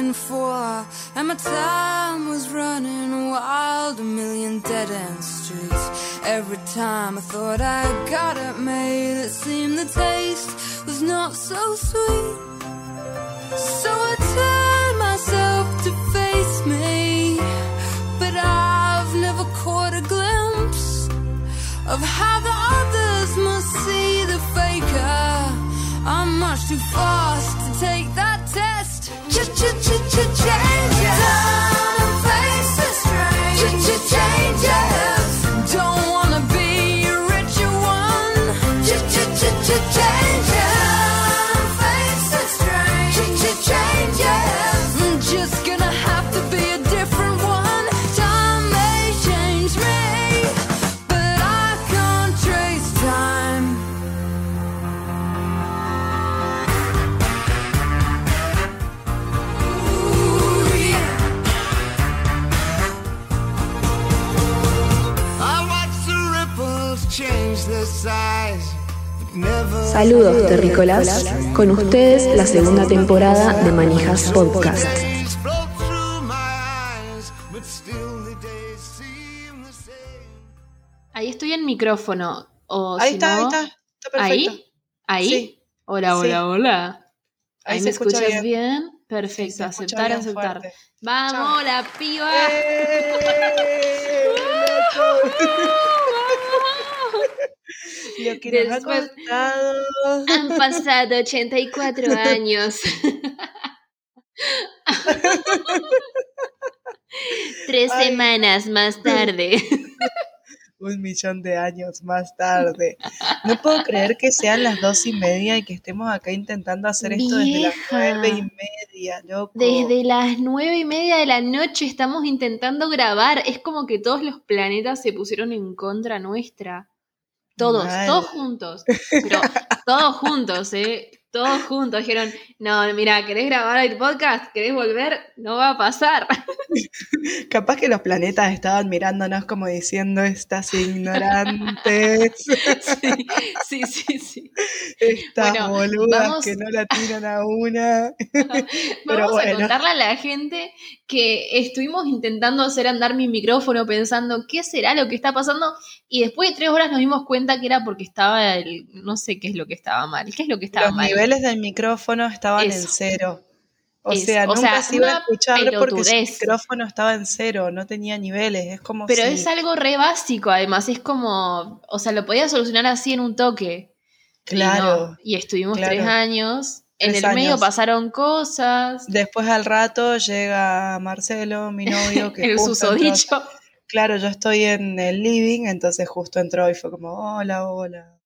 looking for. And my time was running wild, a million dead end streets. Every time I thought I got it made, it seemed the taste was not so sweet. So I turned myself to face me, but I've never caught a glimpse of how the others must see the faker. I'm much too fast to take. Ch-ch-changes. Turn and face the strangers. Changes. Saludos terrícolas, con ustedes la segunda temporada de Manijas Podcast. Ahí estoy en micrófono. O Ahí si está, ahí no- está. Está perfecto. ¿Ahí? ¿Ahí? Sí. Hola, hola, Sí. hola. Ahí Ahí me escucha escuchas bien. bien. Perfecto, aceptar, bien aceptar. fuerte. Vamos, la piba. ¡Eh! Lo que nos ha Después- costado. Han pasado 84 años. Tres Ay. semanas más tarde. Un millón de años más tarde. No puedo creer que sean las dos y media y que estemos acá intentando hacer esto desde las nueve y media, loco. Desde las nueve y media de la noche estamos intentando grabar. Es como que todos los planetas se pusieron en contra nuestra. Todos, Mal. todos juntos. Pero todos juntos, ¿eh? Todos juntos dijeron, no, mira, ¿querés grabar el podcast? ¿Querés volver? No va a pasar. Capaz que los planetas estaban mirándonos como diciendo estas ignorantes, Sí, sí, sí, sí. estas Bueno, boludas vamos- que no la tiran a una. Pero Vamos bueno. a contarle a la gente que estuvimos intentando hacer andar mi micrófono pensando qué será lo que está pasando y después de tres horas nos dimos cuenta que era porque estaba el, no sé qué es lo que estaba mal, qué es lo que estaba Los mal. Niveles del micrófono estaban en Eso. cero. O Eso, sea, o nunca sea, se iba a escuchar porque su micrófono estaba en cero, no tenía niveles. Es como Pero si... es algo re básico, además, es como, o sea, lo podía solucionar así en un toque. Y Claro. no, Y, estuvimos claro. tres años. En Tres el medio años. pasaron cosas. Después al rato llega Marcelo, mi novio, que el entró- susodicho. Claro, yo estoy en el living, entonces justo entró y fue como, hola, hola.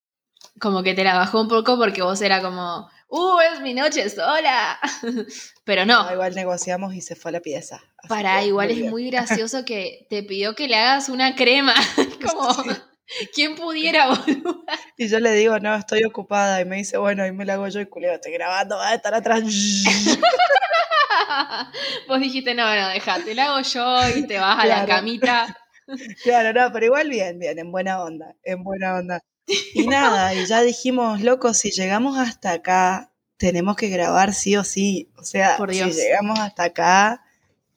Como que te la bajó un poco porque vos era como, ¡uh, es mi noche sola! Pero no, igual negociamos y se fue a la pieza. Para que, igual es bien. muy gracioso que te pidió que le hagas una crema. como, ¿quién pudiera, boludo? Y yo le digo, no, estoy ocupada. Y me dice, bueno, ahí me la hago yo y culeo, estoy grabando, va a estar atrás. Vos dijiste, no, no, dejate, la hago yo y te vas a la camita. claro, no, pero igual bien, bien, en buena onda, en buena onda. Y nada, y ya dijimos, loco, si llegamos hasta acá, tenemos que grabar sí o sí. O sea, Por si llegamos hasta acá,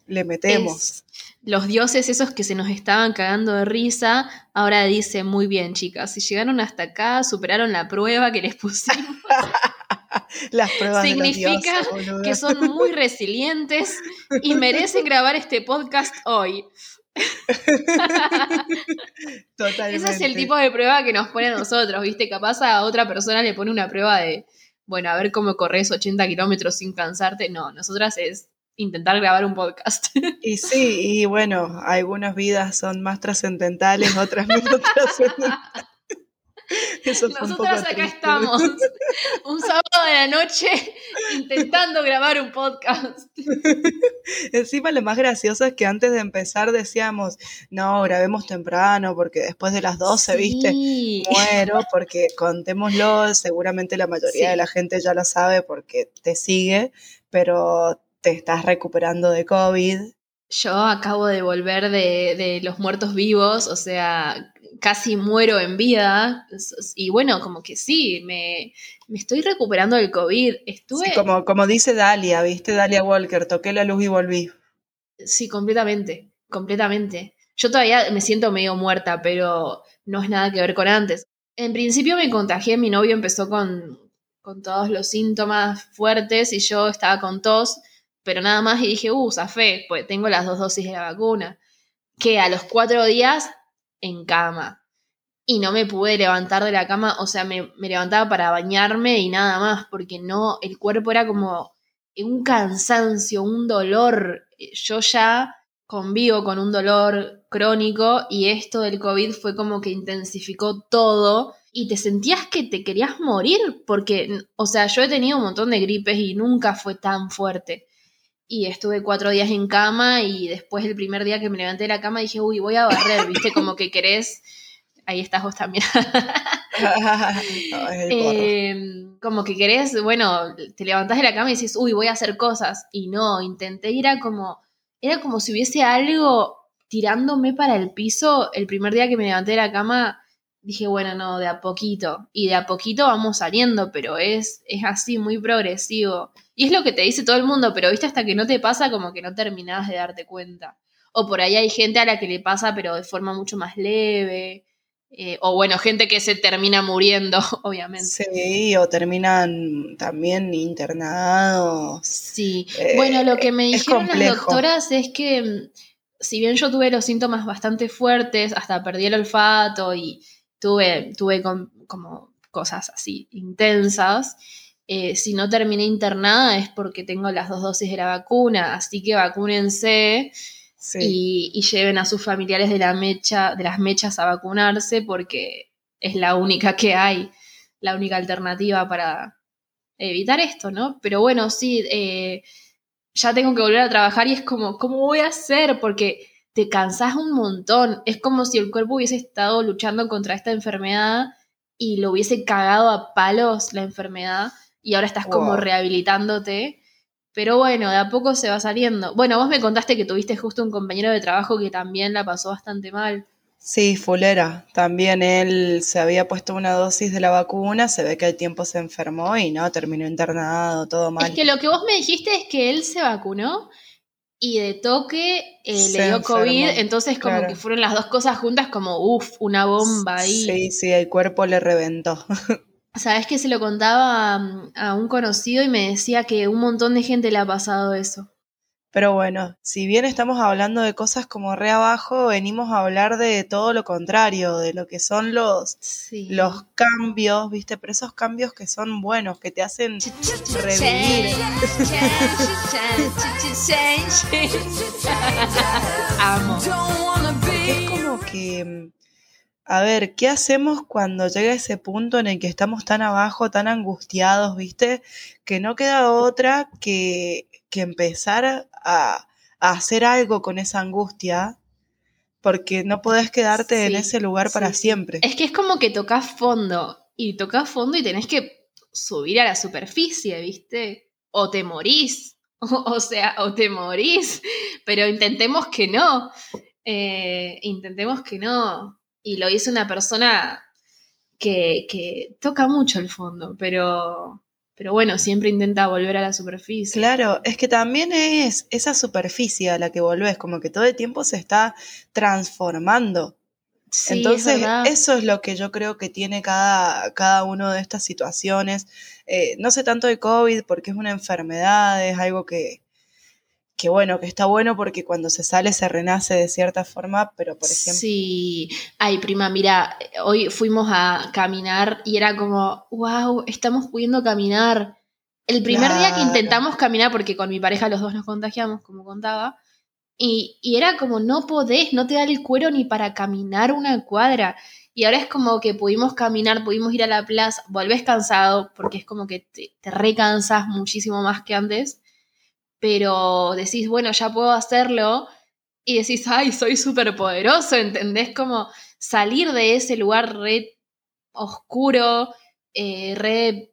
le metemos. Los dioses esos que se nos estaban cagando de risa, ahora dicen, muy bien, chicas, si llegaron hasta acá, superaron la prueba que les pusimos. Las pruebas de los Significa dioses, que son muy resilientes y merecen grabar este podcast hoy. Totalmente. Ese es el tipo de prueba que nos pone a nosotros, ¿viste? Capaz a otra persona le pone una prueba de, bueno, a ver cómo corres 80 kilómetros sin cansarte. No, nosotras es intentar grabar un podcast. Y sí, y bueno, algunas vidas son más trascendentales, otras menos trascendentales. Eso fue un poco Nosotras acá triste. estamos, un sábado de la noche, intentando grabar un podcast. Encima lo más gracioso es que antes de empezar decíamos, no, grabemos temprano porque después de las 12, ¿viste? Sí. Muero porque contémoslo, seguramente la mayoría Sí. de la gente ya lo sabe porque te sigue, pero te estás recuperando de COVID Yo acabo de volver de, de los muertos vivos, o sea, casi muero en vida. Y bueno, como que sí, me, me estoy recuperando del COVID. Estuve. Sí, como, como dice Dalia, ¿viste? Dalia Walker, toqué la luz y volví. Sí, completamente, completamente. Yo todavía me siento medio muerta, pero no es nada que ver con antes. En principio me contagié, mi novio empezó con, con todos los síntomas fuertes y yo estaba con tos, pero nada más y dije, uh, zafé, pues tengo las dos dosis de la vacuna. Que a los cuatro días en cama. Y no me pude levantar de la cama, o sea, me, me levantaba para bañarme y nada más, porque no, el cuerpo era como un cansancio, un dolor. Yo ya convivo con un dolor crónico y esto del COVID fue como que intensificó todo y te sentías que te querías morir porque, o sea, yo he tenido un montón de gripes y nunca fue tan fuerte. Y estuve cuatro días en cama y después el primer día que me levanté de la cama dije, uy, voy a barrer, viste, como que querés... Ahí estás vos también. Em, como que querés, bueno, te levantás de la cama y dices, uy, voy a hacer cosas. Y no, intenté ir a como, era como si hubiese algo tirándome para el piso. El primer día que me levanté de la cama, dije, bueno, no, de a poquito. Y de a poquito vamos saliendo, pero es, es así, muy progresivo. Y es lo que te dice todo el mundo, pero viste, hasta que no te pasa, como que no terminás de darte cuenta. O por ahí hay gente a la que le pasa, pero de forma mucho más leve. Eh, o bueno, gente que se termina muriendo, obviamente. Sí, o terminan también internados. Sí. bueno, lo que me dijeron las doctoras es que mm, si bien yo tuve los síntomas bastante fuertes, hasta perdí el olfato y tuve, tuve como cosas así intensas, eh, si no terminé internada es porque tengo las dos dosis de la vacuna, así que vacúnense y, lleven a sus familiares de, la mecha, de las mechas a vacunarse porque es la única que hay, la única alternativa para evitar esto, ¿no? Pero bueno, sí, eh, ya tengo que volver a trabajar y es como, ¿cómo voy a hacer? Porque te cansas un montón. Es como si el cuerpo hubiese estado luchando contra esta enfermedad y lo hubiese cagado a palos la enfermedad y ahora estás como rehabilitándote. Pero bueno, de a poco se va saliendo. Bueno, vos me contaste que tuviste justo un compañero de trabajo que también la pasó bastante mal. Sí, Fulera. También él se había puesto una dosis de la vacuna, se ve que al tiempo se enfermó y no, terminó internado, todo mal. Es que lo que vos me dijiste es que él se vacunó y de toque eh, le dio COVID, entonces como que fueron las dos cosas juntas como, uff, una bomba ahí. Sí, sí, el cuerpo le reventó. Sabes que se lo contaba mm, a, un conocido y me decía que un montón de gente le ha pasado eso. Pero bueno, si bien estamos hablando de cosas como re abajo, venimos a hablar de todo lo contrario, de lo que son los, los cambios, ¿viste? Pero esos cambios que son buenos, que te hacen revivir. Amo. es como que mm, a ver, ¿qué hacemos cuando llega ese punto en el que estamos tan abajo, tan angustiados, viste? Que no queda otra que, que empezar a, a, hacer algo con esa angustia, porque no podés quedarte en ese lugar para siempre. Es que es como que tocas fondo, y tocas fondo y tenés que subir a la superficie, viste? O te morís, o, sea, o te morís, pero intentemos que no. Eh, intentemos que no y lo hizo una persona que, toca mucho el fondo, pero, pero bueno, siempre intenta volver a la superficie. Claro, es que también es esa superficie a la que volvés, como que todo el tiempo se está transformando. Entonces, eso es lo que yo creo que tiene cada, cada una de estas situaciones. Eh, no sé tanto de COVID porque es una enfermedad, es algo que, que bueno, que está bueno porque cuando se sale se renace de cierta forma, pero por ejemplo... Sí, ay prima, mira, hoy fuimos a caminar y era como, wow, estamos pudiendo caminar. El primer día que intentamos caminar, porque con mi pareja los dos nos contagiamos, como contaba, y, y, era como, no podés, no te da el cuero ni para caminar una cuadra. Y ahora es como que pudimos caminar, pudimos ir a la plaza, volvés cansado, porque es como que te, te recansas muchísimo más que antes pero decís, bueno, ya puedo hacerlo y decís, ay, soy súper poderoso, ¿entendés? Como salir de ese lugar re oscuro, eh, re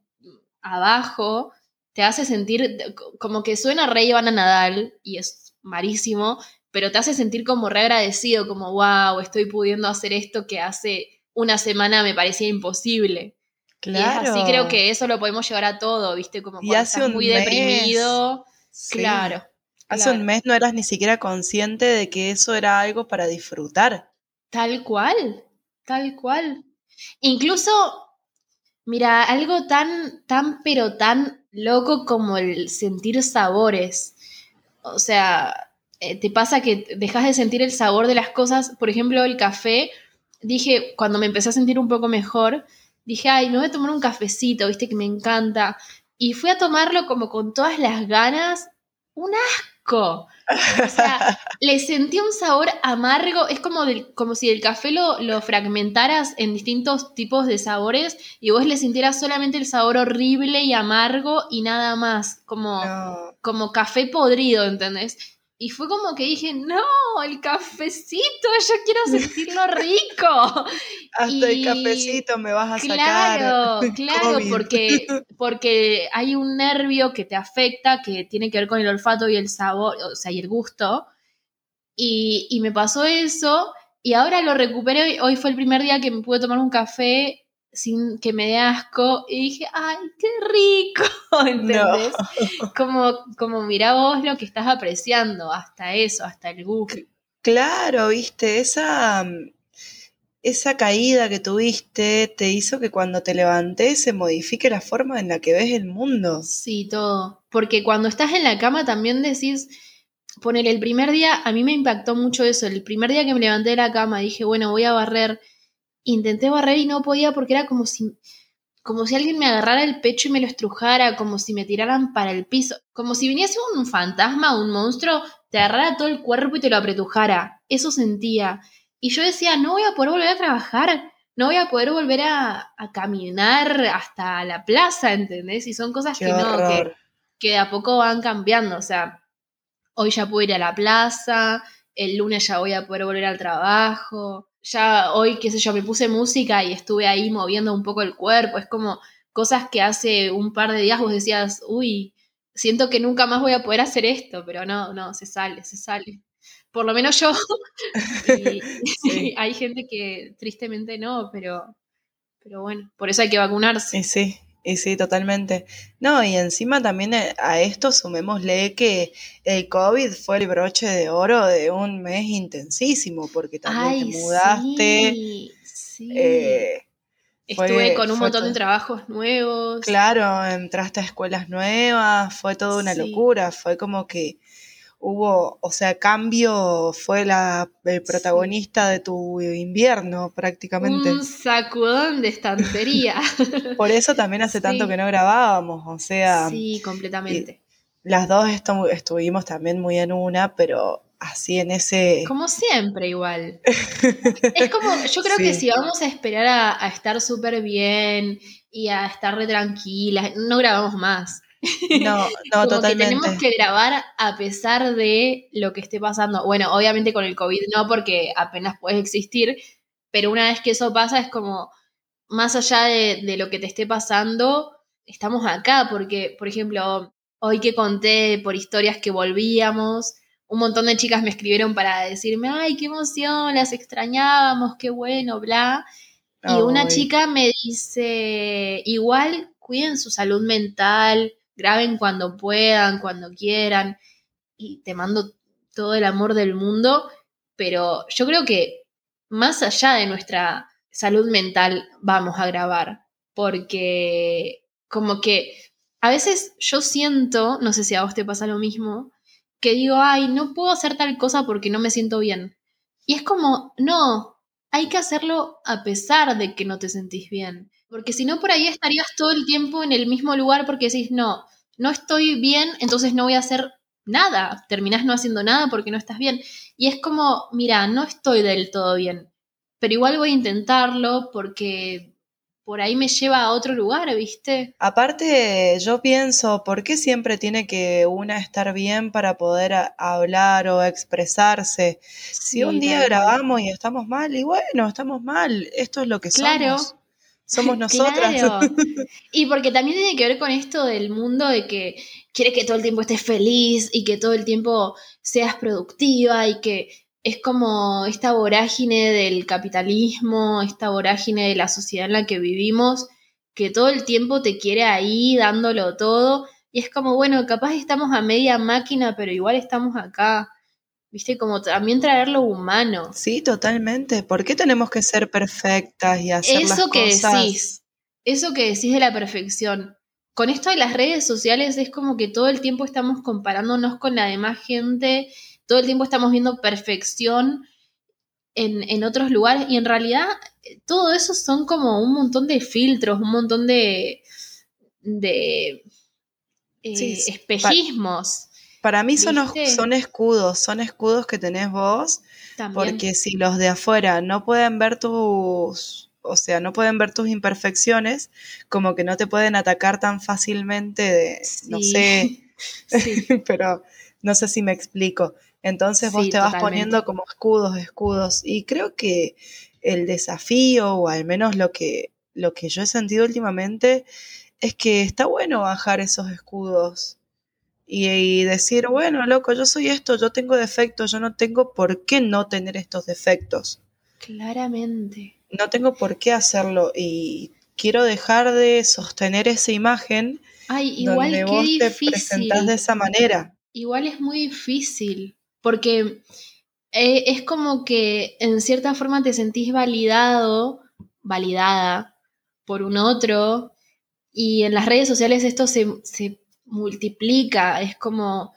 abajo, te hace sentir como que suena re Ivana Nadal y es marísimo, pero te hace sentir como re agradecido, como, wow, estoy pudiendo hacer esto que hace una semana me parecía imposible. Claro. Y así creo que eso lo podemos llevar a todo, ¿viste? Como cuando estás muy deprimido. Claro. Hace un mes no eras ni siquiera consciente de que eso era algo para disfrutar. Tal cual, tal cual. Incluso, mira, algo tan, tan, pero tan loco como el sentir sabores. O sea, eh, te pasa que dejas de sentir el sabor de las cosas. Por ejemplo, el café. Dije, cuando me empecé a sentir un poco mejor, dije, ay, me voy a tomar un cafecito, viste que me encanta. Y fui a tomarlo como con todas las ganas. Un asco. O sea, le sentí un sabor amargo. Es como, como si el café lo, lo, fragmentaras en distintos tipos de sabores y vos le sintieras solamente el sabor horrible y amargo y nada más. Como, como café podrido, ¿entendés? Y fue como que dije, no, el cafecito, yo quiero sentirlo rico. Hasta el cafecito me vas a sacar. Claro, claro, porque, porque hay un nervio que te afecta, que tiene que ver con el olfato y el sabor, o sea, y el gusto. Y, y me pasó eso, y ahora lo recuperé. Hoy fue el primer día que me pude tomar un café sin que me dé asco y dije, ay, qué rico, ¿entendés? Como, como mira vos lo que estás apreciando, hasta eso, hasta el gusto. Claro, viste, esa, esa caída que tuviste te hizo que cuando te levantes se modifique la forma en la que ves el mundo. Sí, todo. Porque cuando estás en la cama también decís, poner el primer día, a mí me impactó mucho eso, el primer día que me levanté de la cama dije, bueno, voy a barrer intenté barrer y no podía porque era como si, como si alguien me agarrara el pecho y me lo estrujara, como si me tiraran para el piso, como si viniese un fantasma, un monstruo, te agarrara todo el cuerpo y te lo apretujara. Eso sentía. Y yo decía, no voy a poder volver a trabajar, no voy a poder volver a, caminar hasta la plaza, ¿entendés? Y son cosas que no, que, que de a poco van cambiando. O sea, hoy ya puedo ir a la plaza, el lunes ya voy a poder volver al trabajo ya hoy, qué sé yo, me puse música y estuve ahí moviendo un poco el cuerpo. Es como cosas que hace un par de días vos decías, uy, siento que nunca más voy a poder hacer esto, pero no, no, se sale, se sale. Por lo menos yo. y, hay gente que tristemente no, pero, pero bueno, por eso hay que vacunarse. Sí, y sí, totalmente. No, y encima también eh, a esto sumémosle que el COVID fue el broche de oro de un mes intensísimo, porque también te mudaste. Sí, sí. Eh, Estuve con un montón de trabajos nuevos. Claro, entraste a escuelas nuevas, fue toda una locura, fue como que hubo, o sea, Cambio fue la, el protagonista de tu invierno prácticamente. Un sacudón de estantería. Por eso también hace tanto que no grabábamos, o sea. Sí, completamente. Las dos estuvimos también muy en una, pero así en ese... Como siempre igual. es como, yo creo que si vamos a esperar a, a estar súper bien y a estar re tranquilas, no grabamos más. No, no, totalmente. tenemos que grabar a pesar de lo que esté pasando. Bueno, obviamente con el COVID no, porque apenas puedes existir, pero una vez que eso pasa es como, más allá de, lo que te esté pasando, estamos acá, porque, por ejemplo, hoy que conté por historias que volvíamos, un montón de chicas me escribieron para decirme, ay, qué emoción, las extrañábamos, qué bueno, bla. Y una chica me dice, igual cuiden su salud mental, graben cuando puedan, cuando quieran, y te mando todo el amor del mundo, pero yo creo que más allá de nuestra salud mental vamos a grabar, porque como que a veces yo siento, no sé si a vos te pasa lo mismo, que digo, ay, no puedo hacer tal cosa porque no me siento bien. Y es como, no, hay que hacerlo a pesar de que no te sentís bien. Porque si no, por ahí estarías todo el tiempo en el mismo lugar porque decís, no, no estoy bien, entonces no voy a hacer nada. Terminás no haciendo nada porque no estás bien. Y es como, mira, no estoy del todo bien, pero igual voy a intentarlo porque por ahí me lleva a otro lugar, ¿viste? Aparte, yo pienso, ¿por qué siempre tiene que una estar bien para poder hablar o expresarse? si un día grabamos y estamos mal, y bueno, estamos mal, esto es lo que somos. Claro. Somos nosotras. Y porque también tiene que ver con esto del mundo de que quiere que todo el tiempo estés feliz y que todo el tiempo seas productiva y que es como esta vorágine del capitalismo, esta vorágine de la sociedad en la que vivimos, que todo el tiempo te quiere ahí dándolo todo. Y es como, bueno, capaz estamos a media máquina, pero igual estamos acá. ¿Viste? Como también traer lo humano. Sí, totalmente. ¿Por qué tenemos que ser perfectas y hacer eso las que decís, eso que decís de la perfección. Con esto de las redes sociales es como que todo el tiempo estamos comparándonos con la demás gente, todo el tiempo estamos viendo perfección en, en otros lugares y en realidad todo eso son como un montón de filtros, un montón de, de eh, espejismos. Para mí son, son escudos, son escudos que tenés vos, porque si los de afuera no pueden ver tus, o sea, no pueden ver tus imperfecciones, como que no te pueden atacar tan fácilmente de, no sé, pero no sé si me explico. Entonces vos te vas poniendo como escudos, escudos, y creo que el desafío, o al menos lo que, lo que yo he sentido últimamente, es que está bueno bajar esos escudos y, decir, bueno, loco, yo soy esto, yo tengo defectos, yo no tengo por qué no tener estos defectos. Claramente. No tengo por qué hacerlo y quiero dejar de sostener esa imagen Ay, igual donde vos te presentás de esa manera. Igual es muy difícil, porque eh, es como que en cierta forma te sentís validado, validada por un otro, y en las redes sociales esto se, se multiplica, es como,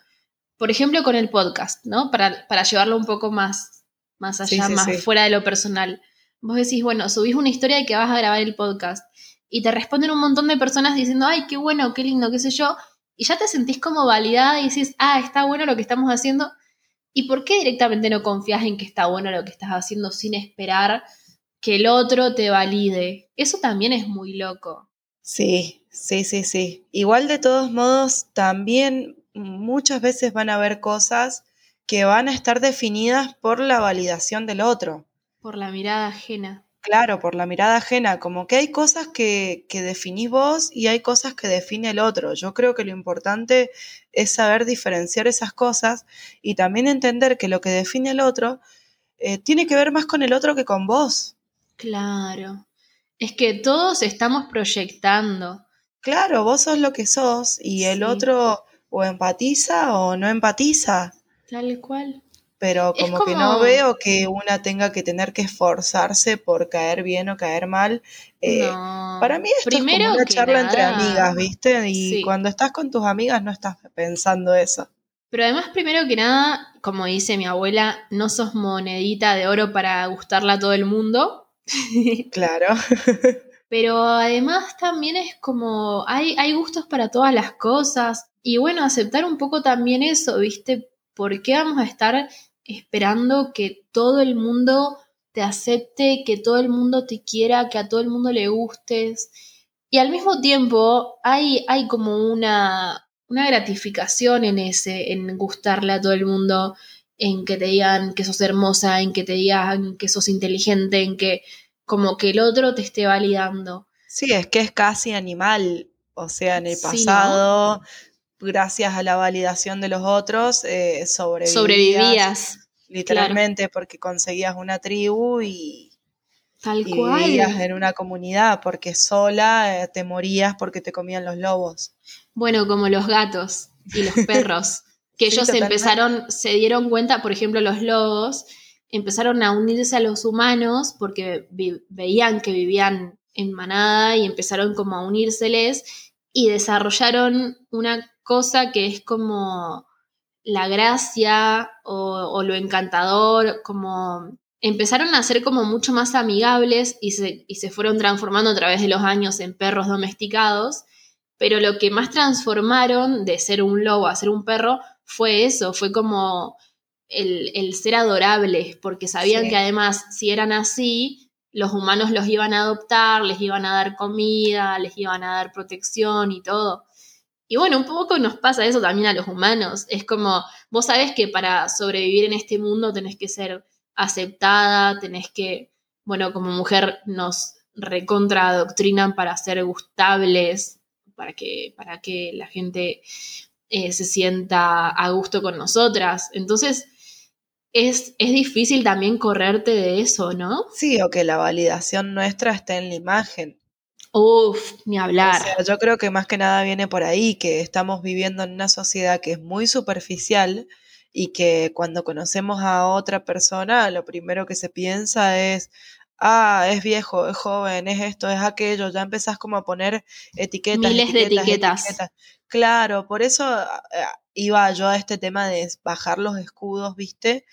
por ejemplo, con el podcast, ¿no? Para, para llevarlo un poco más, más allá, más fuera de lo personal. Vos decís, bueno, subís una historia de que vas a grabar el podcast y te responden un montón de personas diciendo, ay, qué bueno, qué lindo, qué sé yo, y ya te sentís como validada y decís, ah, está bueno lo que estamos haciendo. ¿Y por qué directamente no confías en que está bueno lo que estás haciendo sin esperar que el otro te valide? Eso también es muy loco. Sí, Sí, sí, sí. Igual de todos modos, también muchas veces van a haber cosas que van a estar definidas por la validación del otro. Por la mirada ajena. Claro, por la mirada ajena, como que hay cosas que, que definís vos y hay cosas que define el otro. Yo creo que lo importante es saber diferenciar esas cosas y también entender que lo que define el otro eh, tiene que ver más con el otro que con vos. Claro. Es que todos estamos proyectando. Claro, vos sos lo que sos y el otro o empatiza o no empatiza. Tal cual. Pero como, que no veo que una tenga que tener que esforzarse por caer bien o caer mal. Eh, para mí esto Primero es como una charla entre amigas, ¿viste? Y cuando estás con tus amigas no estás pensando eso. Pero además, primero que nada, como dice mi abuela, no sos monedita de oro para gustarla a todo el mundo. Claro. pero además también es como, hay, hay gustos para todas las cosas. Y bueno, aceptar un poco también eso, ¿viste? ¿Por qué vamos a estar esperando que todo el mundo te acepte, que todo el mundo te quiera, que a todo el mundo le gustes? Y al mismo tiempo hay, hay como una, una gratificación en ese, en gustarle a todo el mundo, en que te digan que sos hermosa, en que te digan que sos inteligente, en que como que el otro te esté validando. Sí, es que es casi animal. O sea, en el pasado, gracias a la validación de los otros, eh, sobrevivías. Sobrevivías. Literalmente, porque conseguías una tribu y, Tal cual. vivías en una comunidad, porque sola eh, te morías porque te comían los lobos. Bueno, como los gatos y los perros, que ellos empezaron, se dieron cuenta, por ejemplo, los lobos, empezaron a unirse a los humanos porque veían que vivían en manada y empezaron como a unírseles y desarrollaron una cosa que es como la gracia o, lo encantador, como empezaron a ser como mucho más amigables y se, y se fueron transformando a través de los años en perros domesticados, pero lo que más transformaron de ser un lobo a ser un perro fue eso, fue como el, ser adorables, porque sabían que además si eran así, los humanos los iban a adoptar, les iban a dar comida, les iban a dar protección y todo. Y bueno, un poco nos pasa eso también a los humanos. Es como, vos sabés que para sobrevivir en este mundo tenés que ser aceptada, tenés que, bueno, como mujer nos, recontra adoctrinan para ser gustables, para que, para que la gente eh, se sienta a gusto con nosotras. Entonces, es, es, difícil también correrte de eso, ¿no? Sí, o que la validación nuestra esté en la imagen. Uf, ni hablar. O sea, yo creo que más que nada viene por ahí, que estamos viviendo en una sociedad que es muy superficial y que cuando conocemos a otra persona, lo primero que se piensa es, ah, es viejo, es joven, es esto, es aquello, ya empezás como a poner etiquetas. Miles de etiquetas. Claro, por eso iba yo a este tema de bajar los escudos, ¿viste?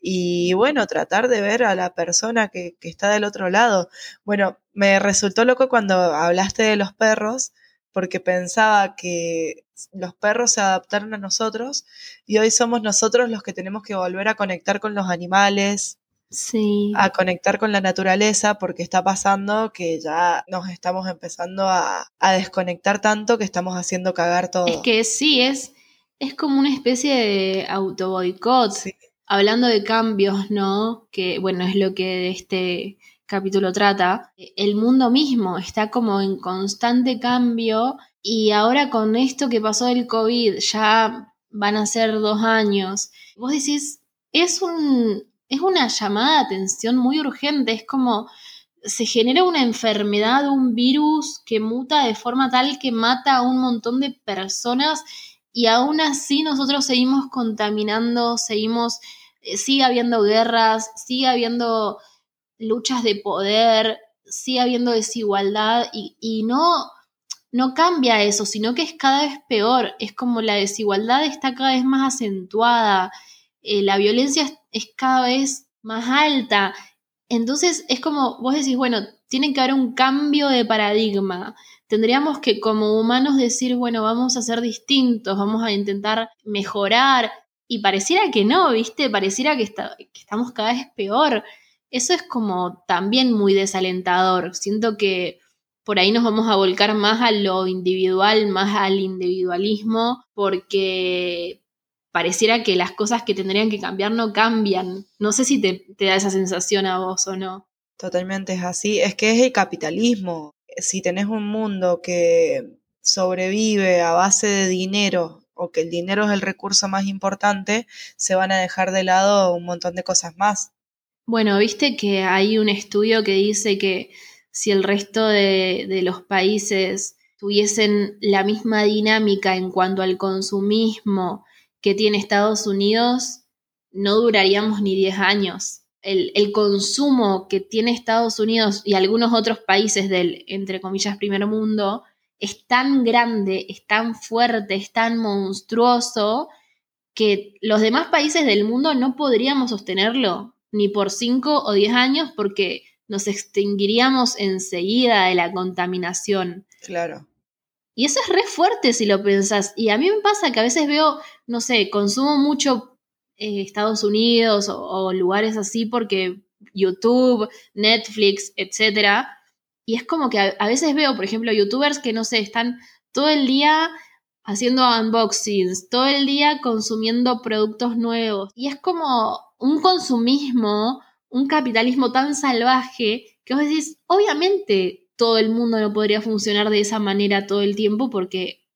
Y bueno, tratar de ver a la persona que, que está del otro lado. Bueno, me resultó loco cuando hablaste de los perros, porque pensaba que los perros se adaptaron a nosotros y hoy somos nosotros los que tenemos que volver a conectar con los animales, Sí. a conectar con la naturaleza porque está pasando que ya nos estamos empezando a, a desconectar tanto que estamos haciendo cagar todo. Es que sí, es, es como una especie de auto boicot. Hablando de cambios, ¿no? Que bueno, es lo que este capítulo trata. El mundo mismo está como en constante cambio y ahora con esto que pasó del COVID, ya van a ser dos años. Vos decís, es un, es una llamada de atención muy urgente, es como se genera una enfermedad, un virus que muta de forma tal que mata a un montón de personas y aún así nosotros seguimos contaminando, seguimos, eh, sigue habiendo guerras, sigue habiendo luchas de poder, sigue habiendo desigualdad y, y no, no cambia eso, sino que es cada vez peor, es como la desigualdad está cada vez más acentuada, eh, la violencia es, cada vez más alta. Entonces es como, vos decís, bueno, tiene que haber un cambio de paradigma. Tendríamos que como humanos decir, bueno, vamos a ser distintos, vamos a intentar mejorar. Y pareciera que no, ¿viste? Pareciera que, está, que estamos cada vez peor. Eso es como también muy desalentador. Siento que por ahí nos vamos a volcar más a lo individual, más al individualismo, porque pareciera que las cosas que tendrían que cambiar no cambian. No sé si te, da esa sensación a vos o no. Totalmente es así. Es que es el capitalismo. Si tenés un mundo que sobrevive a base de dinero o que el dinero es el recurso más importante, se van a dejar de lado un montón de cosas más. Bueno, viste que hay un estudio que dice que si el resto de, de los países tuviesen la misma dinámica en cuanto al consumismo que tiene Estados Unidos, no duraríamos ni 10 años. El, el, consumo que tiene Estados Unidos y algunos otros países del, entre comillas, primer mundo, es tan grande, es tan fuerte, es tan monstruoso, que los demás países del mundo no podríamos sostenerlo ni por 5 o 10 años porque nos extinguiríamos enseguida de la contaminación. Claro. Y eso es re fuerte si lo pensás. Y a mí me pasa que a veces veo, no sé, consumo mucho eh, Estados Unidos o, lugares así porque YouTube, Netflix, etc. Y es como que a, veces veo, por ejemplo, youtubers que, no sé, están todo el día haciendo unboxings, todo el día consumiendo productos nuevos. Y es como un consumismo, un capitalismo tan salvaje que vos decís, obviamente todo el mundo no podría funcionar de esa manera todo el tiempo porque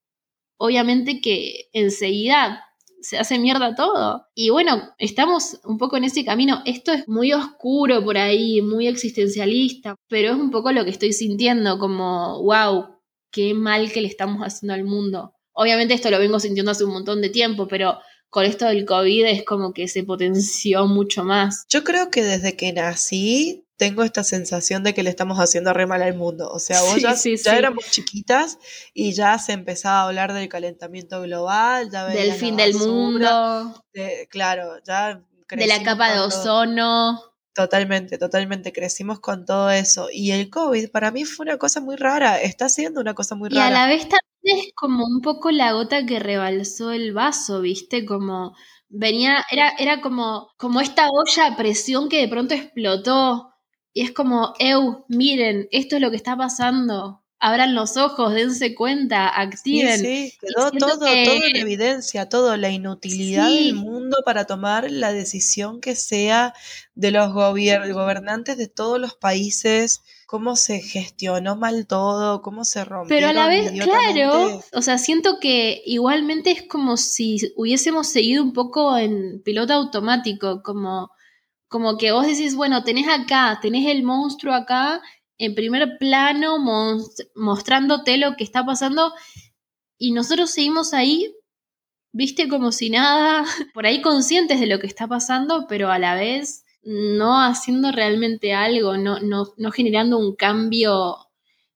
obviamente que enseguida se hace mierda todo. Y bueno, estamos un poco en ese camino. Esto es muy oscuro por ahí, muy existencialista, pero es un poco lo que estoy sintiendo, como, wow, qué mal que le estamos haciendo al mundo. Obviamente esto lo vengo sintiendo hace un montón de tiempo, pero con esto del COVID es como que se potenció mucho más. Yo creo que desde que nací tengo esta sensación de que le estamos haciendo re mal al mundo. O sea, vos ya, ya éramos chiquitas y ya se empezaba a hablar del calentamiento global, ya del fin del mundo. claro, ya de la capa de ozono. Totalmente, totalmente. Crecimos con todo eso. Y el COVID para mí fue una cosa muy rara. Está siendo una cosa muy rara. Y a la vez es como un poco la gota que rebalsó el vaso, ¿viste? Como venía, era, era como, como esta olla a presión que de pronto explotó y es como, eu, miren, esto es lo que está pasando. Abran los ojos, dense cuenta, activen. Sí, quedó todo, todo en evidencia, todo, la inutilidad del mundo para tomar la decisión que sea de los gobernantes de todos los países, cómo se gestionó mal todo, cómo se rompió. Pero a la vez, claro, o sea, siento que igualmente es como si hubiésemos seguido un poco en piloto automático, como, como que vos decís, bueno, tenés acá, tenés el monstruo acá en primer plano mostrándote lo que está pasando y nosotros seguimos ahí, viste, como si nada, por ahí conscientes de lo que está pasando, pero a la vez no haciendo realmente algo, no, no, no generando un cambio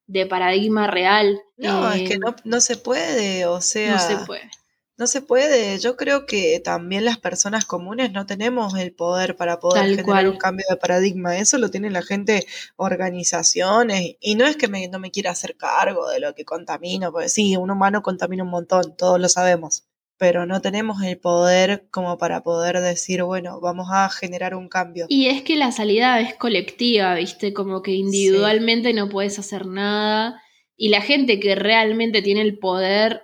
de paradigma real. No, es que eh, no, no, se puede, o sea. No se puede. No se puede. Yo creo que también las personas comunes no tenemos el poder para poder generar un cambio de paradigma. Eso lo tiene la gente, organizaciones. Y no es que me, no me quiera hacer cargo de lo que contamino, porque sí, un humano contamina un montón, todos lo sabemos pero no tenemos el poder como para poder decir, bueno, vamos a generar un cambio. Y es que la salida es colectiva, ¿viste? Como que individualmente no puedes hacer nada y la gente que realmente tiene el poder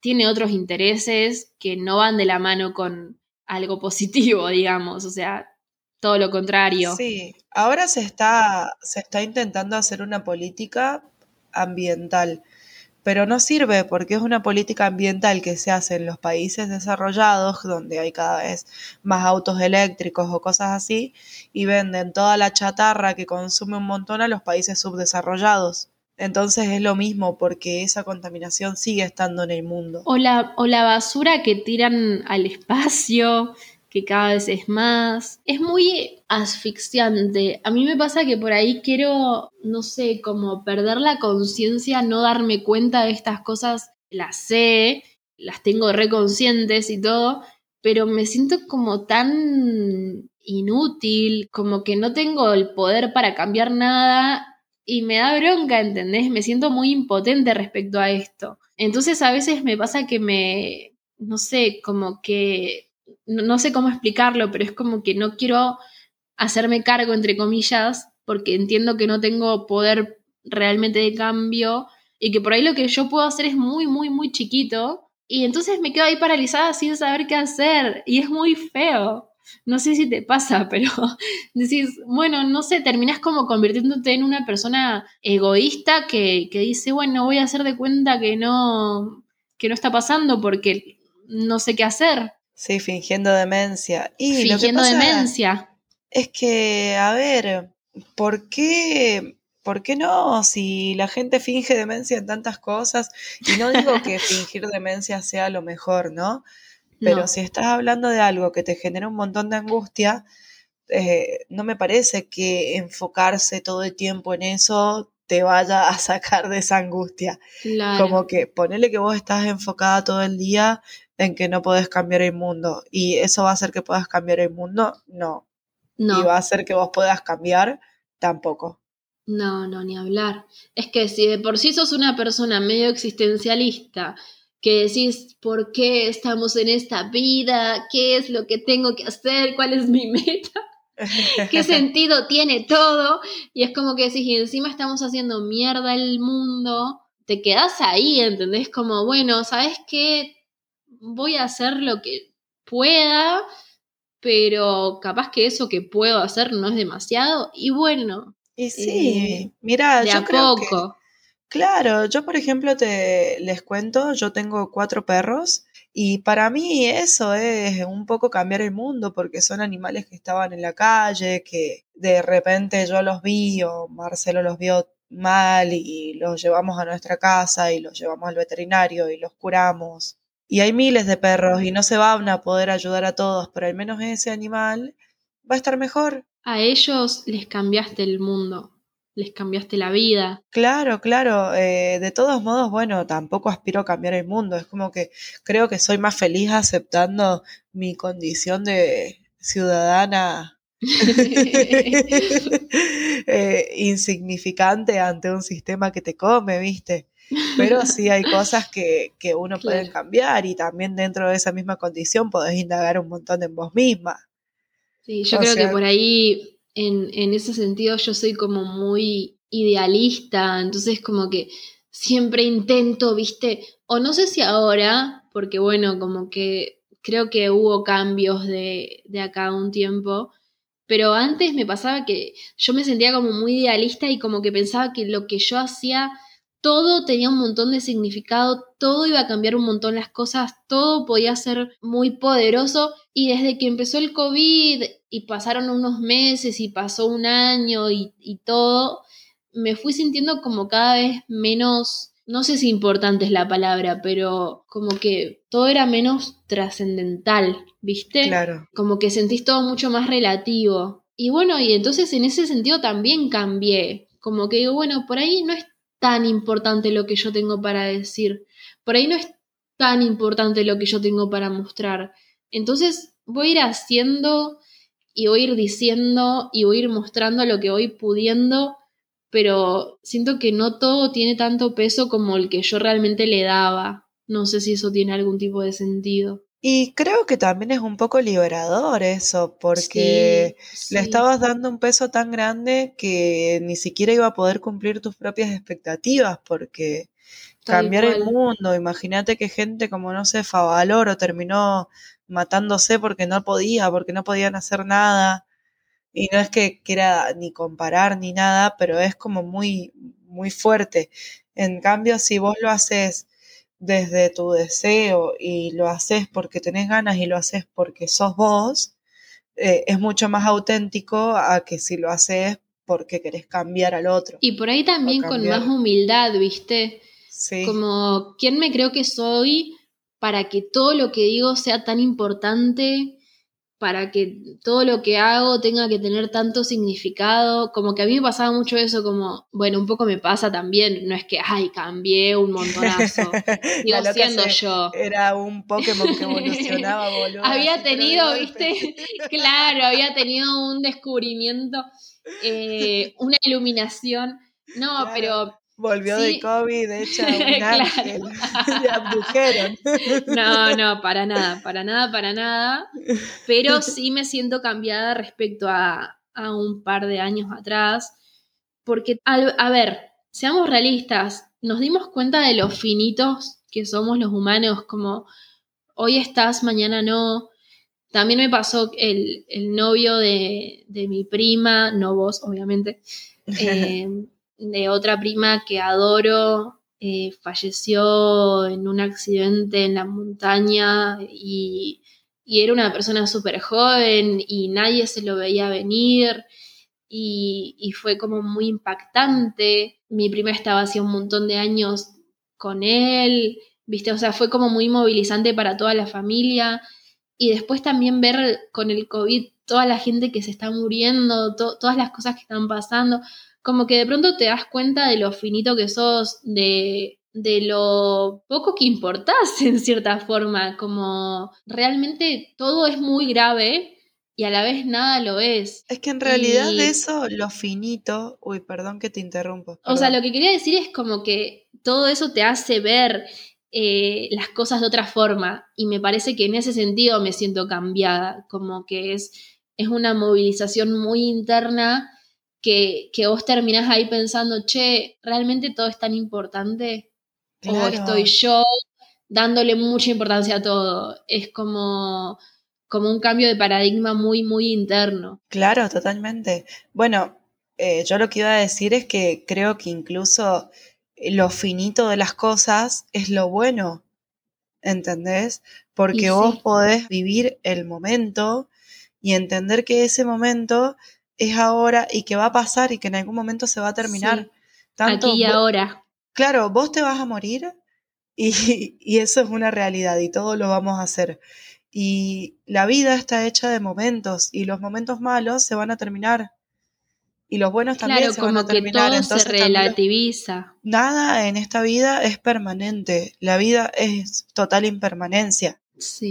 tiene otros intereses que no van de la mano con algo positivo, digamos, o sea, todo lo contrario. Sí, ahora se está, se está intentando hacer una política ambiental pero no sirve porque es una política ambiental que se hace en los países desarrollados, donde hay cada vez más autos eléctricos o cosas así, y venden toda la chatarra que consume un montón a los países subdesarrollados. Entonces es lo mismo porque esa contaminación sigue estando en el mundo. O la, o la basura que tiran al espacio, que cada vez es más. Es muy asfixiante. A mí me pasa que por ahí quiero, no sé, como perder la conciencia, no darme cuenta de estas cosas. Las sé, las tengo reconscientes y todo, pero me siento como tan inútil, como que no tengo el poder para cambiar nada y me da bronca, ¿entendés? Me siento muy impotente respecto a esto. Entonces a veces me pasa que me, no sé, como que no, sé cómo explicarlo, pero es como que no quiero hacerme cargo, entre comillas, porque entiendo que no tengo poder realmente de cambio y que por ahí lo que yo puedo hacer es muy, muy, muy chiquito. Y entonces me quedo ahí paralizada sin saber qué hacer y es muy feo. No sé si te pasa, pero decís, bueno, no sé, terminás como convirtiéndote en una persona egoísta que, que dice, bueno, voy a hacer de cuenta que no, que no está pasando porque no sé qué hacer. Sí, fingiendo demencia. Y fingiendo demencia. Es que, a ver, ¿por qué, ¿por qué no? Si la gente finge demencia en tantas cosas, y no digo que fingir demencia sea lo mejor, ¿no? Pero si estás hablando de algo que te genera un montón de angustia, eh, no me parece que enfocarse todo el tiempo en eso te vaya a sacar de esa angustia. Como que ponele que vos estás enfocada todo el día en que no puedes cambiar el mundo. ¿Y eso va a hacer que puedas cambiar el mundo? No. no. ¿Y va a hacer que vos puedas cambiar? Tampoco. No, no, ni hablar. Es que si de por sí sos una persona medio existencialista, que decís por qué estamos en esta vida, qué es lo que tengo que hacer, cuál es mi meta, qué sentido tiene todo, y es como que si encima estamos haciendo mierda el mundo, te quedas ahí, ¿entendés? Como, bueno, ¿sabes qué? Voy a hacer lo que pueda, pero capaz que eso que puedo hacer no es demasiado. Y bueno. Y sí, eh, mira, yo creo poco. claro, yo por ejemplo te les cuento, yo tengo cuatro perros y para mí eso es un poco cambiar el mundo porque son animales que estaban en la calle, que de repente yo los vi o Marcelo los vio mal y los llevamos a nuestra casa y los llevamos al veterinario y los curamos y hay miles de perros y no se van a poder ayudar a todos, pero al menos ese animal va a estar mejor. A ellos les cambiaste el mundo, les cambiaste la vida. Claro, claro. Eh, de todos modos, bueno, tampoco aspiro a cambiar el mundo. Es como que creo que soy más feliz aceptando mi condición de ciudadana eh, insignificante ante un sistema que te come, ¿viste? Pero sí hay cosas que, uno puede cambiar y también dentro de esa misma condición podés indagar un montón en vos misma. Sí, yo creo que por ahí, en, en ese sentido, yo soy como muy idealista, entonces como que siempre intento, viste, o no sé si ahora, porque bueno, como que creo que hubo cambios de, de acá un tiempo, Pero antes me pasaba que yo me sentía como muy idealista y como que pensaba que lo que yo hacía, todo tenía un montón de significado, todo iba a cambiar un montón las cosas, todo podía ser muy poderoso. Y desde que empezó el COVID y pasaron unos meses y pasó un año y, y todo, me fui sintiendo como cada vez menos no sé si importante es la palabra, pero como que todo era menos trascendental, ¿viste? Claro. Como que sentís todo mucho más relativo. Y bueno, y entonces en ese sentido también cambié. Como que digo, bueno, por ahí no es tan importante lo que yo tengo para decir. Por ahí no es tan importante lo que yo tengo para mostrar. Entonces voy a ir haciendo y voy a ir diciendo y voy a ir mostrando lo que voy pudiendo pero siento que no todo tiene tanto peso como el que yo realmente le daba. No sé si eso tiene algún tipo de sentido. Y creo que también es un poco liberador eso, porque le estabas dando un peso tan grande que ni siquiera iba a poder cumplir tus propias expectativas, porque cambiar el mundo, imagínate que gente como, no sé, Favaloro terminó matándose porque no podía, porque no podían hacer nada. Y no es que quiera ni comparar ni nada, pero es como muy, muy fuerte. En cambio, si vos lo haces desde tu deseo y lo haces porque tenés ganas y lo haces porque sos vos, eh, es mucho más auténtico a que si lo haces porque querés cambiar al otro. Y por ahí también con más humildad, ¿viste? Sí. Como, ¿quién me creo que soy para que todo lo que digo sea tan importante para que todo lo que hago tenga que tener tanto significado, como que a mí me pasaba mucho eso, como, bueno, un poco me pasa también, no es que, ay, cambié un montonazo, sigo siendo yo. Era un Pokémon que evolucionaba, boludo. había tenido, viste, claro, había tenido un descubrimiento, eh, una iluminación, no, pero Volvió de COVID, hecha un ángel. Le abdujeron. No, no, para nada, para nada, para nada. Pero sí me siento cambiada respecto a, un par de años atrás. Porque, a ver, seamos realistas, nos dimos cuenta de los finitos que somos los humanos, como hoy estás, mañana no. También me pasó el, el novio de, de, mi prima, no vos, obviamente. Eh, de otra prima que adoro, eh, falleció en un accidente en la montaña y, era una persona súper joven y nadie se lo veía venir y, y, fue como muy impactante. Mi prima estaba hace un montón de años con él, viste, o sea, fue como muy movilizante para toda la familia. Y después también ver con el COVID toda la gente que se está muriendo, todas las cosas que están pasando como que de pronto te das cuenta de lo finito que sos, de, de lo poco que importás en cierta forma, como realmente todo es muy grave y a la vez nada lo es. Es que en realidad eso, lo finito, uy, perdón que te interrumpo. O sea, lo que quería decir es como que todo eso te hace ver eh, las cosas de otra forma y me parece que en ese sentido me siento cambiada, como que es, es una movilización muy interna que, vos terminás ahí pensando, che, ¿realmente todo es tan importante? ¿O estoy yo dándole mucha importancia a todo? Es como, como un cambio de paradigma muy, muy interno. Claro, totalmente. Bueno, eh, yo lo que iba a decir es que creo que incluso lo finito de las cosas es lo bueno, ¿entendés? Porque vos podés vivir el momento y entender que ese momento es ahora y que va a pasar y que en algún momento se va a terminar. Tanto Aquí y ahora. Claro, vos te vas a morir y, eso es una realidad y todo lo vamos a hacer. Y la vida está hecha de momentos y los momentos malos se van a terminar. Y los buenos también se van a terminar. Que todo se relativiza. Nada en esta vida es permanente. La vida es total impermanencia.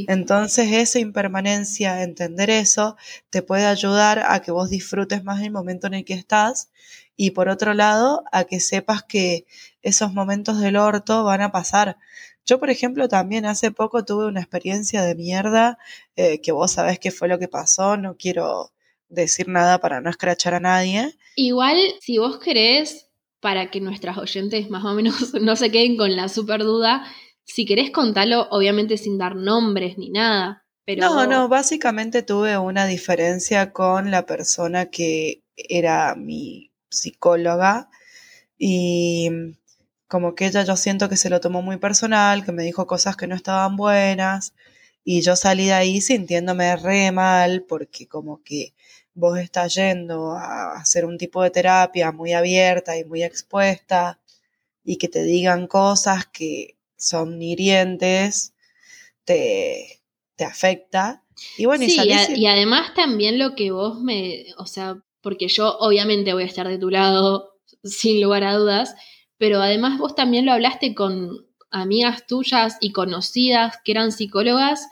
Entonces esa impermanencia, entender eso, te puede ayudar a que vos disfrutes más el momento en el que estás y por otro lado, a que sepas que esos momentos del orto van a pasar. Yo, por ejemplo, también hace poco tuve una experiencia de mierda, eh, que vos sabés qué fue lo que pasó, no quiero decir nada para no escrachar a nadie. Igual, si vos querés, para que nuestras oyentes más o menos no se queden con la super duda, si querés contarlo, obviamente sin dar nombres ni nada. Pero... No, no, básicamente tuve una diferencia con la persona que era mi psicóloga y como que ella yo siento que se lo tomó muy personal, que me dijo cosas que no estaban buenas y yo salí de ahí sintiéndome re mal porque como que vos estás yendo a hacer un tipo de terapia muy abierta y muy expuesta y que te digan cosas que son hirientes, te, te afecta. Y bueno, sí, y, y, además también lo que vos me, o sea, porque yo obviamente voy a estar de tu lado, sin lugar a dudas, pero además vos también lo hablaste con amigas tuyas y conocidas que eran psicólogas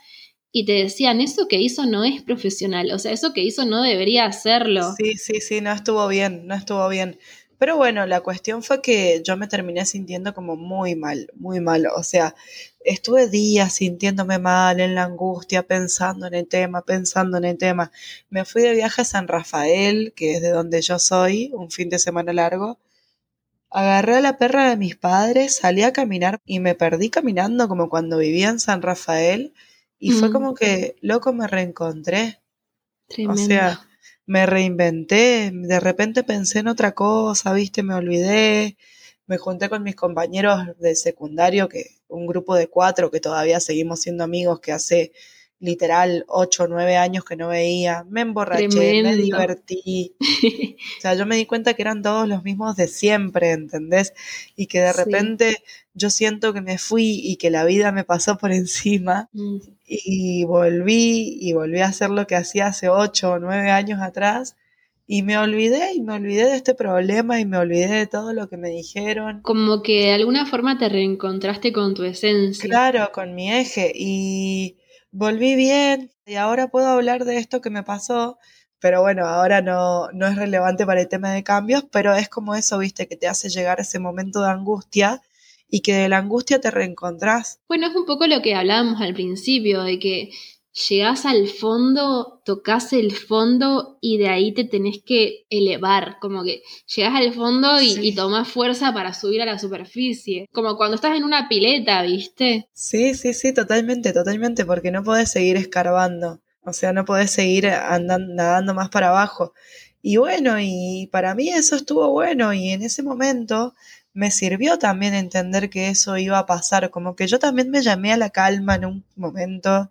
y te decían, eso que hizo no es profesional, o sea, eso que hizo no debería hacerlo. Sí, sí, sí, no estuvo bien, no estuvo bien. Pero bueno, la cuestión fue que yo me terminé sintiendo como muy mal, muy mal. O sea, estuve días sintiéndome mal, en la angustia, pensando en el tema, pensando en el tema. Me fui de viaje a San Rafael, que es de donde yo soy, un fin de semana largo. Agarré a la perra de mis padres, salí a caminar y me perdí caminando como cuando vivía en San Rafael. Y fue mm. como que, loco, me reencontré. O sea, me reinventé, de repente pensé en otra cosa, viste, me olvidé, me junté con mis compañeros de secundario, que un grupo de cuatro que todavía seguimos siendo amigos, que hace literal ocho o nueve años que no veía, me emborraché, me divertí. o sea, yo me di cuenta que eran todos los mismos de siempre, ¿entendés? Y que de repente yo siento que me fui y que la vida me pasó por encima mm. y volví y volví a hacer lo que hacía hace ocho o nueve años atrás. Y me olvidé, y me olvidé de este problema, y me olvidé de todo lo que me dijeron. Como que de alguna forma te reencontraste con tu esencia. Claro, con mi eje. Y volví bien y ahora puedo hablar de esto que me pasó, pero bueno, ahora no, no es relevante para el tema de cambios, pero es como eso, viste, que te hace llegar ese momento de angustia y que de la angustia te reencontrás. Bueno, es un poco lo que hablábamos al principio, de que llegás al fondo, tocas el fondo y de ahí te tenés que elevar, como que llegás al fondo y, y, tomás fuerza para subir a la superficie, como cuando estás en una pileta, ¿viste? Sí, sí, sí, totalmente, totalmente, porque no podés seguir escarbando, o sea, no podés seguir andando, nadando más para abajo. Y bueno, y para mí eso estuvo bueno y en ese momento me sirvió también entender que eso iba a pasar, como que yo también me llamé a la calma en un momento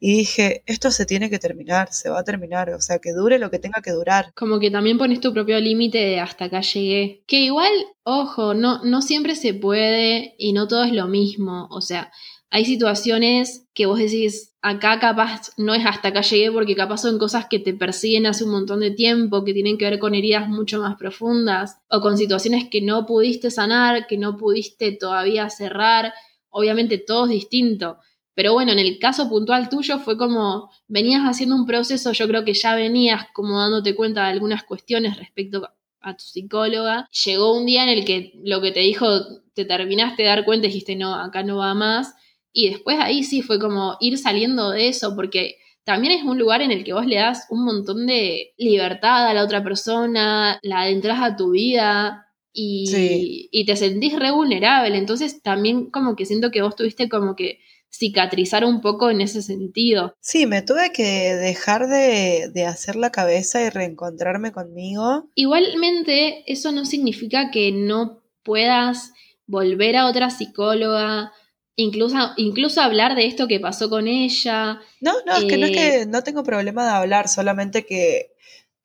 y dije, esto se tiene que terminar, se va a terminar, o sea, que dure lo que tenga que durar. Como que también pones tu propio límite de hasta acá llegué. Que igual, ojo, no, no siempre se puede y no todo es lo mismo, o sea, hay situaciones que vos decís, acá capaz no es hasta acá llegué porque capaz son cosas que te persiguen hace un montón de tiempo, que tienen que ver con heridas mucho más profundas o con situaciones que no pudiste sanar, que no pudiste todavía cerrar. Obviamente todo es distinto, pero bueno, en el caso puntual tuyo fue como venías haciendo un proceso, yo creo que ya venías como dándote cuenta de algunas cuestiones respecto a tu psicóloga. Llegó un día en el que lo que te dijo, te terminaste de dar cuenta y dijiste, no, acá no va más. Y después ahí sí fue como ir saliendo de eso, porque también es un lugar en el que vos le das un montón de libertad a la otra persona, la adentras a tu vida, y, y, te sentís re vulnerable. Entonces también como que siento que vos tuviste como que cicatrizar un poco en ese sentido. Sí, me tuve que dejar de, de, hacer la cabeza y reencontrarme conmigo. Igualmente, eso no significa que no puedas volver a otra psicóloga, incluso, incluso hablar de esto que pasó con ella. No, no, es que no es que eh, no tengo problema de hablar, solamente que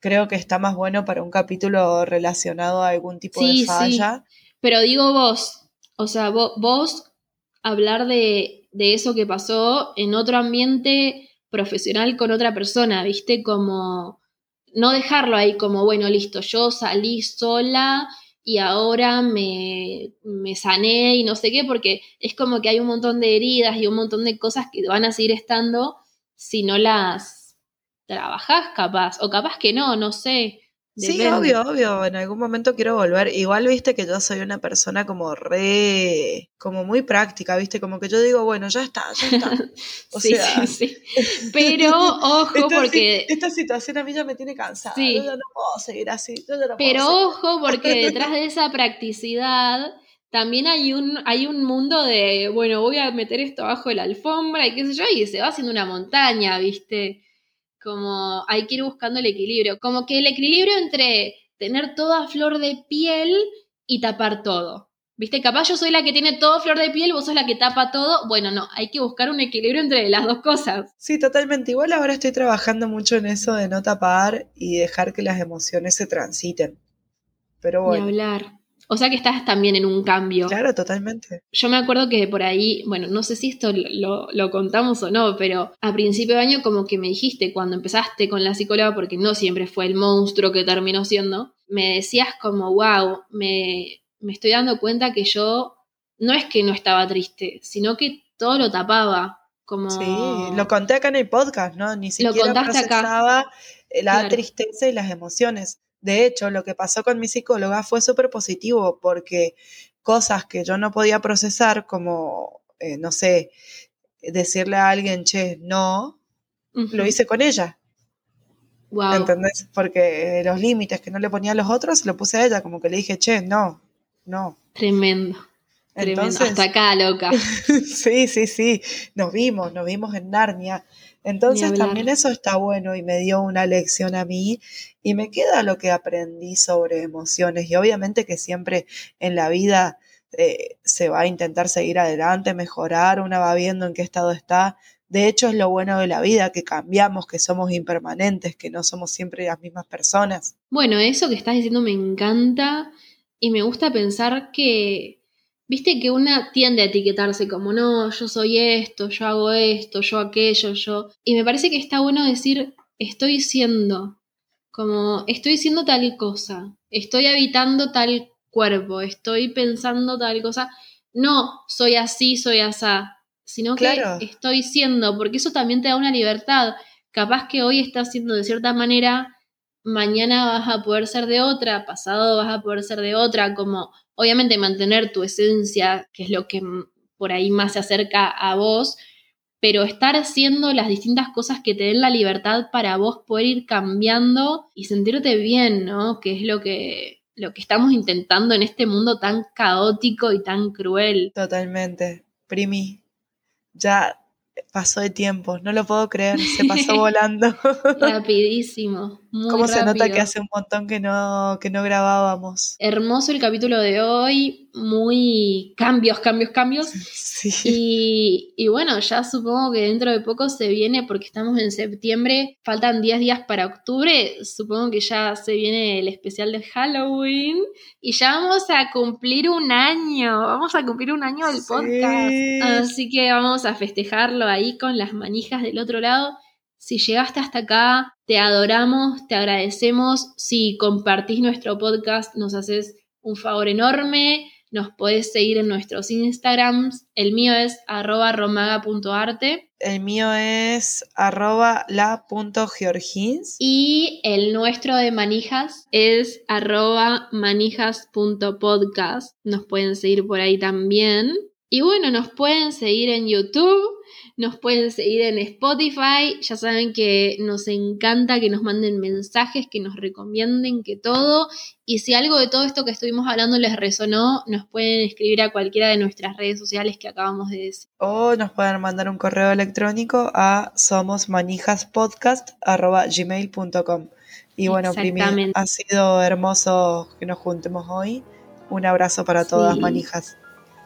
creo que está más bueno para un capítulo relacionado a algún tipo de falla. Sí. Pero digo vos, o sea, vos, vos hablar de de eso que pasó en otro ambiente profesional con otra persona, ¿viste? Como no dejarlo ahí como, bueno, listo, yo salí sola y ahora me, me sané y no sé qué, porque es como que hay un montón de heridas y un montón de cosas que van a seguir estando si no las trabajás capaz, o capaz que no, no sé. Sí, obvio, obvio, en algún momento quiero volver. Igual, viste que yo soy una persona como re, como muy práctica, viste, como que yo digo, bueno, ya está, ya está. O sí, sea, sí, sí. Pero ojo porque... Esta situación a mí ya me tiene cansada, yo ya no puedo seguir así. Pero ojo porque detrás de esa practicidad también hay un, hay un mundo de, bueno, voy a meter esto abajo de la alfombra y qué sé yo, y se va haciendo una montaña, ¿viste? Como hay que ir buscando el equilibrio. Como que el equilibrio entre tener toda flor de piel y tapar todo. ¿Viste? Capaz yo soy la que tiene todo flor de piel, vos sos la que tapa todo. Bueno, no, hay que buscar un equilibrio entre las dos cosas. Sí, totalmente. Igual ahora estoy trabajando mucho en eso de no tapar y dejar que las emociones se transiten. Pero bueno. Ni hablar. O sea que estás también en un cambio. Claro, totalmente. Yo me acuerdo que por ahí, bueno, no sé si esto lo, lo, contamos o no, pero a principio de año como que me dijiste cuando empezaste con la psicóloga, porque no siempre fue el monstruo que terminó siendo, me decías como, wow, me, me estoy dando cuenta que yo no es que no estaba triste, sino que todo lo tapaba. Como... Sí, lo conté acá en el podcast, ¿no? Ni siquiera procesaba la tristeza y las emociones. De hecho, lo que pasó con mi psicóloga fue súper positivo porque cosas que yo no podía procesar, como, eh, no sé, decirle a alguien, che, no, lo hice con ella. Wow. ¿Entendés? Porque los límites que no le ponía a los otros, lo puse a ella, como que le dije, che, no, no. Tremendo. Tremendo. Hasta acá, loca. sí, sí, sí. Nos vimos, nos vimos en Narnia. Entonces también eso está bueno y me dio una lección a mí y me queda lo que aprendí sobre emociones y obviamente que siempre en la vida eh, se va a intentar seguir adelante, mejorar, una va viendo en qué estado está. De hecho es lo bueno de la vida, que cambiamos, que somos impermanentes, que no somos siempre las mismas personas. Bueno, eso que estás diciendo me encanta y me gusta pensar que, viste que una tiende a etiquetarse como, no, yo soy esto, yo hago esto, yo aquello, yo... Y me parece que está bueno decir, estoy siendo, como, estoy siendo tal cosa, estoy habitando tal cuerpo, estoy pensando tal cosa. No, soy así, soy asá, sino que estoy siendo, porque eso también te da una libertad. Capaz que hoy estás siendo de cierta manera mañana vas a poder ser de otra, pasado vas a poder ser de otra, como obviamente mantener tu esencia, que es lo que por ahí más se acerca a vos, pero estar haciendo las distintas cosas que te den la libertad para vos poder ir cambiando y sentirte bien, ¿no? Que es lo que, lo que estamos intentando en este mundo tan caótico y tan cruel. Totalmente. Primi, ya pasó de tiempo, no lo puedo creer, se pasó volando. Rapidísimo. Muy ¿Cómo se nota que hace un montón que no, que no grabábamos? Hermoso el capítulo de hoy, muy cambios, cambios, cambios. Sí. Y, bueno, ya supongo que dentro de poco se viene, porque estamos en septiembre, faltan 10 días para octubre, supongo que ya se viene el especial de Halloween y ya vamos a cumplir un año, vamos a cumplir un año del podcast. Así que vamos a festejarlo ahí con las manijas del otro lado. Si llegaste hasta acá, te adoramos, te agradecemos. Si compartís nuestro podcast, nos haces un favor enorme. Nos podés seguir en nuestros Instagrams. El mío es arroba romaga.arte. El mío es arroba la.georgins. Y el nuestro de manijas es arroba manijas.podcast. Nos pueden seguir por ahí también. Y bueno, nos pueden seguir en YouTube nos pueden seguir en Spotify. Ya saben que nos encanta que nos manden mensajes, que nos recomienden, que todo. Y si algo de todo esto que estuvimos hablando les resonó, nos pueden escribir a cualquiera de nuestras redes sociales que acabamos de decir. O nos pueden mandar un correo electrónico a somosmanijaspodcast.gmail.com. Y bueno, Primi, ha sido hermoso que nos juntemos hoy. Un abrazo para todas, manijas.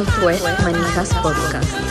Esto fue Manijas Podcast.